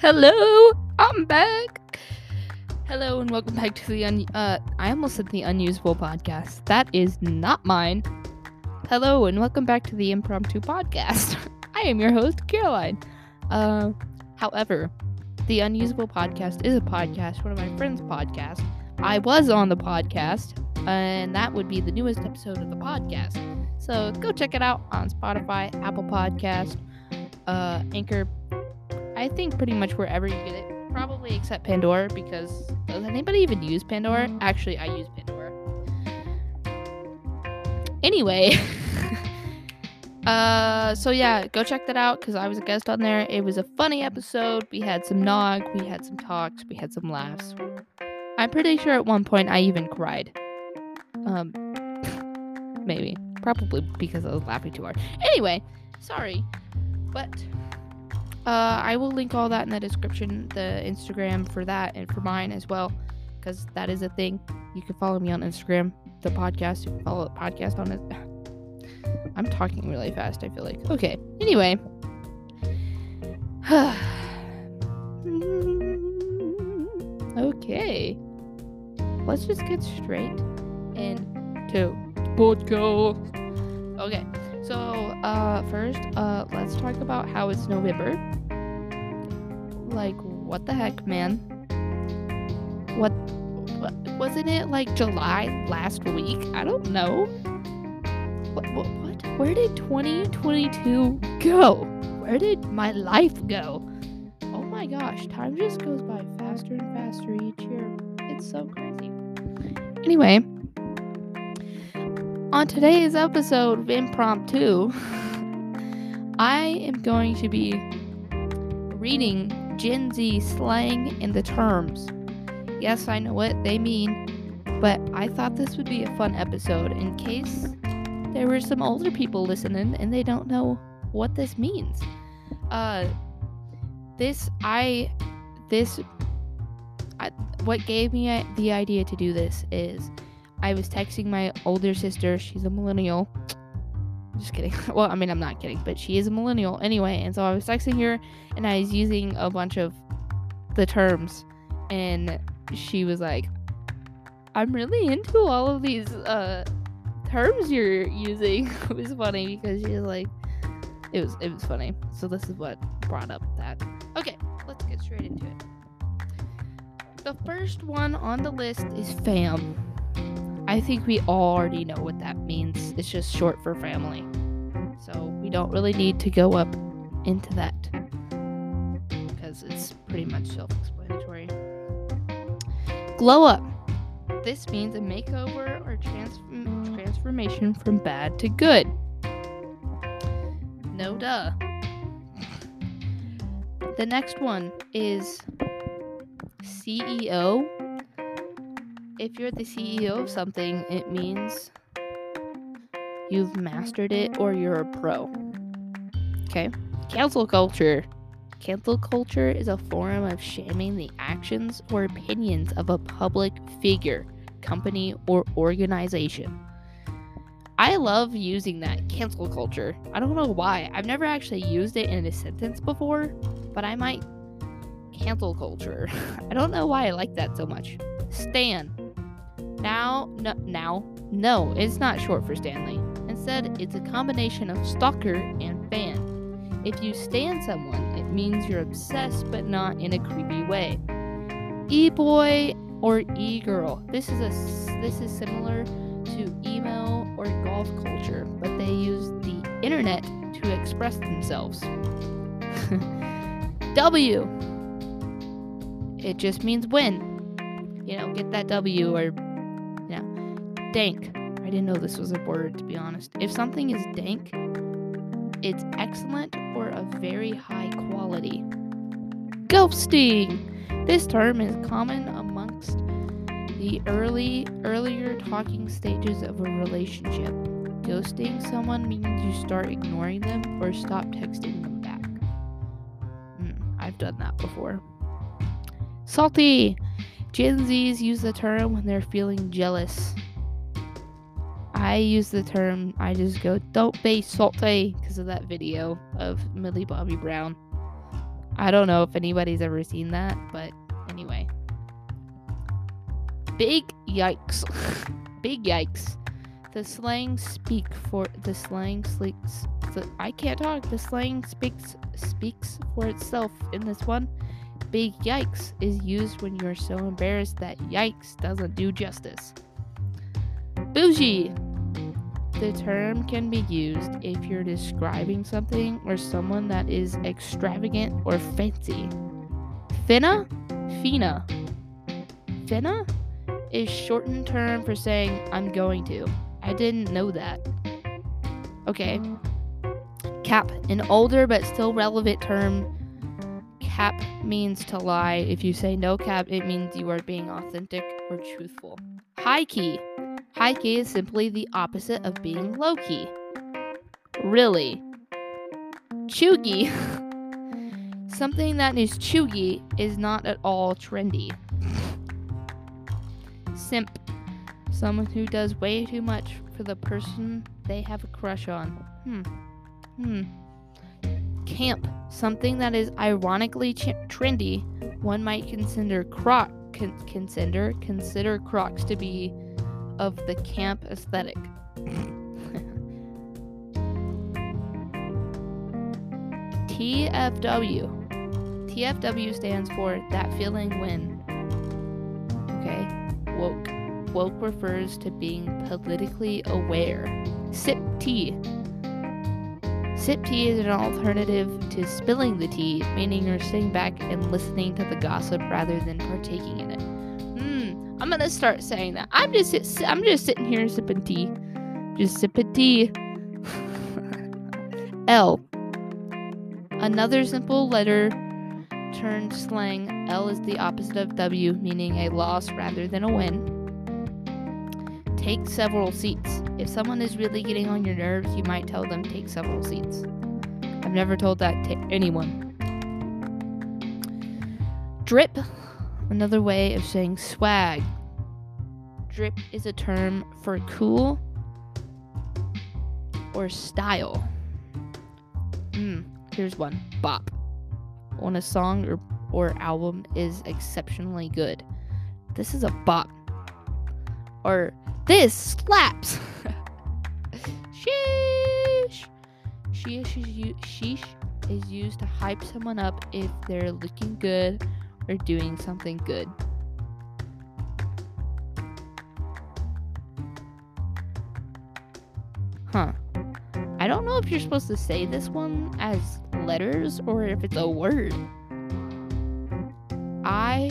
Hello, I'm back. Hello and welcome back to the un- uh I almost said the unusable podcast. That is not mine. Hello and welcome back to the impromptu podcast. I am your host, Caroline. Uh however, the unusable podcast is a podcast, one of my friends' podcasts. I was on the podcast, and that would be the newest episode of the podcast. So go check it out on Spotify, Apple Podcast, uh, Anchor. I think pretty much wherever you get it. Probably except Pandora because does anybody even use Pandora? Actually, I use Pandora. Anyway, uh, so yeah, go check that out because I was a guest on there. It was a funny episode. We had some nog, we had some talks, we had some laughs. I'm pretty sure at one point I even cried. Um, maybe. Probably because I was laughing too hard. Anyway, sorry. But uh, I will link all that in the description, the Instagram for that and for mine as well, because that is a thing. You can follow me on Instagram, the podcast. You can follow the podcast on it. I'm talking really fast, I feel like. Okay, anyway. okay. Let's just get straight into podcast. Okay, so uh, first, uh, let's talk about how it's November. Like, what the heck, man? What, what wasn't it like July last week? I don't know. What, what, what? Where did 2022 go? Where did my life go? Oh my gosh, time just goes by faster and faster each year. It's so crazy. Anyway, on today's episode of Impromptu, I am going to be reading Gen Z slang and the terms. Yes, I know what they mean, but I thought this would be a fun episode in case there were some older people listening and they don't know what this means. Uh, this, I, this, I, what gave me the idea to do this is I was texting my older sister. She's a millennial. Just kidding. Well, I mean, I'm not kidding, but she is a millennial anyway. And so I was texting her and I was using a bunch of the terms. And she was like, I'm really into all of these uh, terms you're using. it was funny because she was like, it was it was funny. So this is what brought up that. Okay, let's get straight into it. The first one on the list is fam. I think we already know what that means. It's just short for family. So we don't really need to go up into that because it's pretty much self explanatory. Glow up. This means a makeover or trans- transformation from bad to good. No duh. The next one is CEO if you're the CEO of something, it means you've mastered it or you're a pro. Okay? Cancel culture. Cancel culture is a form of shaming the actions or opinions of a public figure, company, or organization. I love using that cancel culture. I don't know why. I've never actually used it in a sentence before, but I might cancel culture. I don't know why I like that so much. Stan. Now, no, now, no, it's not short for Stanley. Instead, it's a combination of stalker and fan. If you stan someone, it means you're obsessed but not in a creepy way. E-boy or e-girl. This is a this is similar to emo or goth culture, but they use the internet to express themselves. w. It just means win. You know, get that W or dank. I didn't know this was a word, to be honest. If something is dank, it's excellent or of very high quality. Ghosting! This term is common amongst the early, earlier talking stages of a relationship. Ghosting someone means you start ignoring them or stop texting them back. Mm, I've done that before. Salty! Gen Zs use the term when they're feeling jealous. I use the term, I just go, don't be salty because of that video of Millie Bobby Brown. I don't know if anybody's ever seen that, but anyway. Big yikes. Big yikes. The slang speak for the slang speaks. I can't talk. The slang speaks speaks for itself in this one. Big yikes is used when you're so embarrassed that yikes doesn't do justice. Bougie. The term can be used if you're describing something or someone that is extravagant or fancy. Finna? Fina. Finna is shortened term for saying I'm going to. I didn't know that. Okay. Cap, an older but still relevant term. Cap means to lie. If you say no cap, it means you are being authentic or truthful. High key. High key is simply the opposite of being low key. Really. Chuggy. Something that is chuggy is not at all trendy. Simp. Someone who does way too much for the person they have a crush on. Hmm. Hmm. Camp. Something that is ironically ch- trendy. One might consider croc con- consider consider Crocs to be of the camp aesthetic. TFW. TFW stands for that feeling when. Okay, woke. Woke refers to being politically aware. Sip tea. Sip tea is an alternative to spilling the tea, meaning you're sitting back and listening to the gossip rather than partaking in it. I'm gonna start saying that. I'm just I'm just sitting here sipping tea, just sipping tea. L. Another simple letter turned slang. L is the opposite of W, meaning a loss rather than a win. Take several seats. If someone is really getting on your nerves, you might tell them take several seats. I've never told that to anyone. Drip, another way of saying swag. Drip is a term for cool or style. Hmm, here's one bop. When a song or, or album is exceptionally good. This is a bop. Or this slaps. sheesh. Sheesh is, u- sheesh is used to hype someone up if they're looking good or doing something good. Huh. I don't know if you're supposed to say this one as letters or if it's a word. I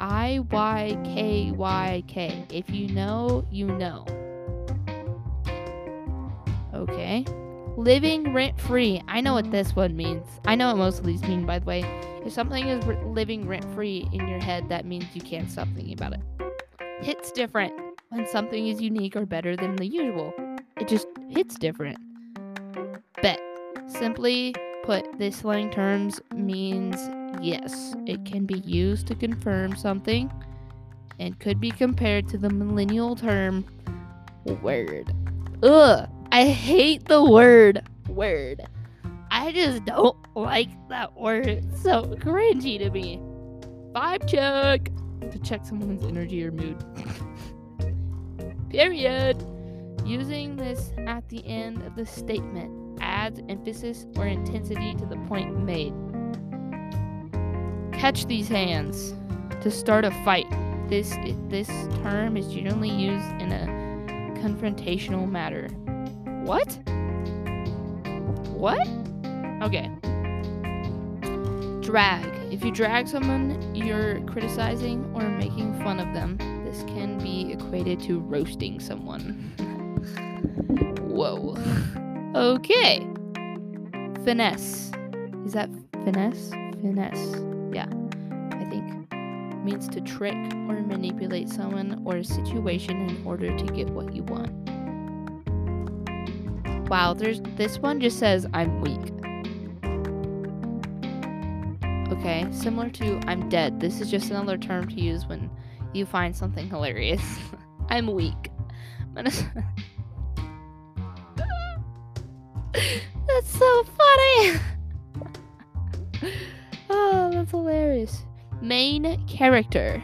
I Y K Y K. If you know, you know. Okay. Living rent free. I know what this one means. I know what most of these mean, by the way. If something is living rent free in your head, that means you can't stop thinking about it. Hits different when something is unique or better than the usual. It just hits different. Bet. Simply put, this slang terms means yes. It can be used to confirm something and could be compared to the millennial term word. Ugh, I hate the word word. I just don't like that word. It's so cringy to me. Vibe check to check someone's energy or mood. Period. Using this at the end of the statement adds emphasis or intensity to the point made. Catch these hands to start a fight. This this term is generally used in a confrontational matter. What? What? Okay. Drag. If you drag someone, you're criticizing or making fun of them. This can be equated to roasting someone. Whoa. Okay. Finesse. Is that finesse? Finesse. Yeah, I think. Means to trick or manipulate someone or a situation in order to get what you want. Wow, there's this one just says I'm weak. Okay, similar to I'm dead. This is just another term to use when you find something hilarious. I'm weak. That's so funny. oh, that's hilarious. Main character.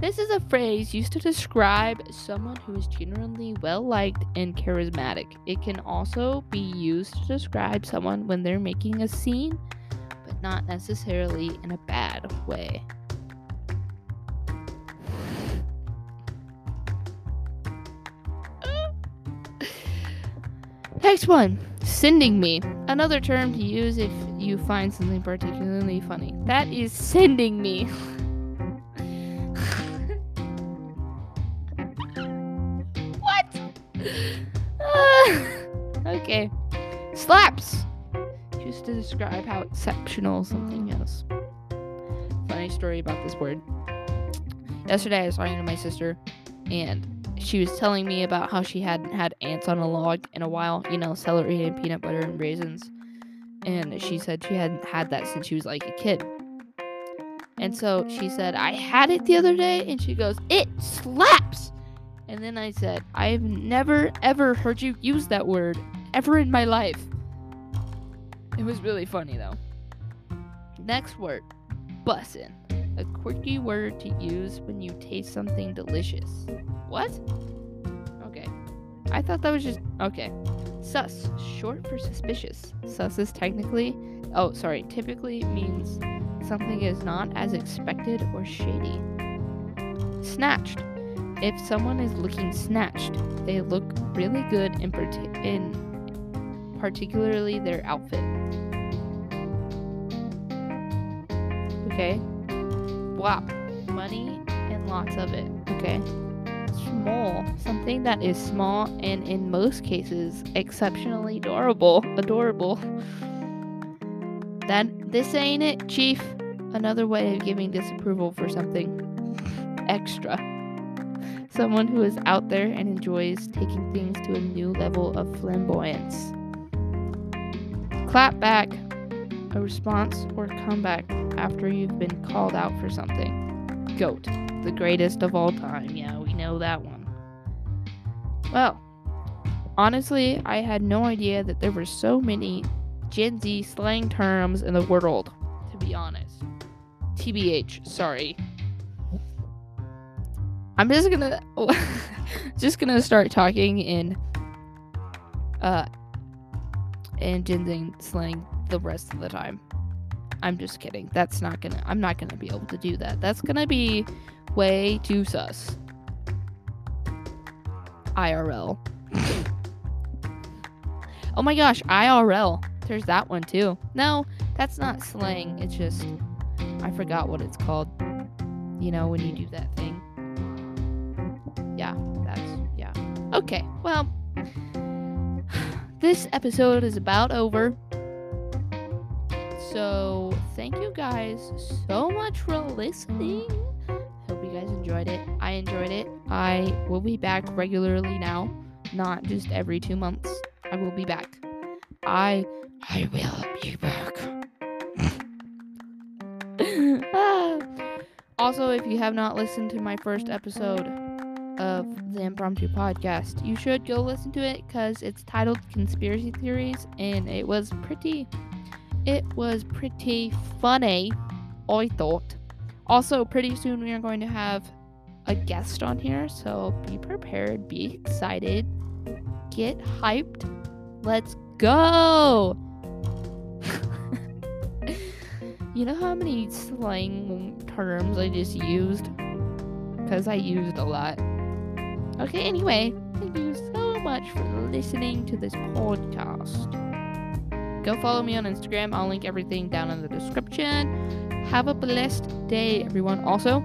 This is a phrase used to describe someone who is generally well liked and charismatic. It can also be used to describe someone when they're making a scene, but not necessarily in a bad way. Next one, sending me. Another term to use if you find something particularly funny. That is sending me. okay. Slaps. Just to describe how exceptional something is. Funny story about this word. Yesterday I was talking to my sister and she was telling me about how she hadn't had ants on a log in a while, you know, celery and peanut butter and raisins. And she said she hadn't had that since she was like a kid. And so she said, I had it the other day. And she goes, It slaps. And then I said, I've never, ever heard you use that word ever in my life. It was really funny though. Next word, bussin'. A quirky word to use when you taste something delicious. What? Okay. I thought that was just. Okay. Sus, short for suspicious. Sus is technically. Oh, sorry. Typically means something is not as expected or shady. Snatched. If someone is looking snatched, they look really good in, in particularly their outfit. Okay. Blop. Money and lots of it. Okay small, something that is small and in most cases exceptionally adorable. Adorable. That this ain't it, Chief. Another way of giving disapproval for something extra. Someone who is out there and enjoys taking things to a new level of flamboyance. Clap back, a response or comeback after you've been called out for something. GOAT, the greatest of all time. Yeah, we know that one. Well, honestly, I had no idea that there were so many Gen Z slang terms in the world, to be honest. TBH, sorry. I'm just gonna just gonna start talking in uh Gen Z slang the rest of the time. I'm just kidding. That's not gonna I'm not gonna be able to do that. That's gonna be way too sus. IRL. oh my gosh, IRL. There's that one too. No, that's not slang. It's just I forgot what it's called. You know, when you do that thing. Yeah, that's yeah. Okay. Well, this episode is about over. So, thank you guys so much for listening Hope you guys enjoyed it. I enjoyed it. I will be back regularly now, not just every two months. I will be back. I I will be back. ah. Also, if you have not listened to my first episode of the Impromptu Podcast, you should go listen to it because it's titled Conspiracy Theories, and it was pretty. It was pretty funny. I thought. Also, pretty soon we are going to have a guest on here, so be prepared, be excited, get hyped. Let's go! you know how many slang terms I just used? Because I used a lot. Okay, anyway, thank you so much for listening to this podcast. Go follow me on Instagram. I'll link everything down in the description. Have a blessed day, everyone. Also,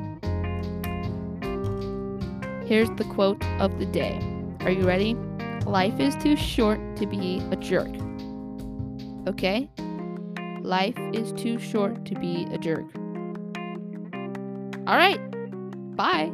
here's the quote of the day. Are you ready? Life is too short to be a jerk. Okay? Life is too short to be a jerk. All right. Bye.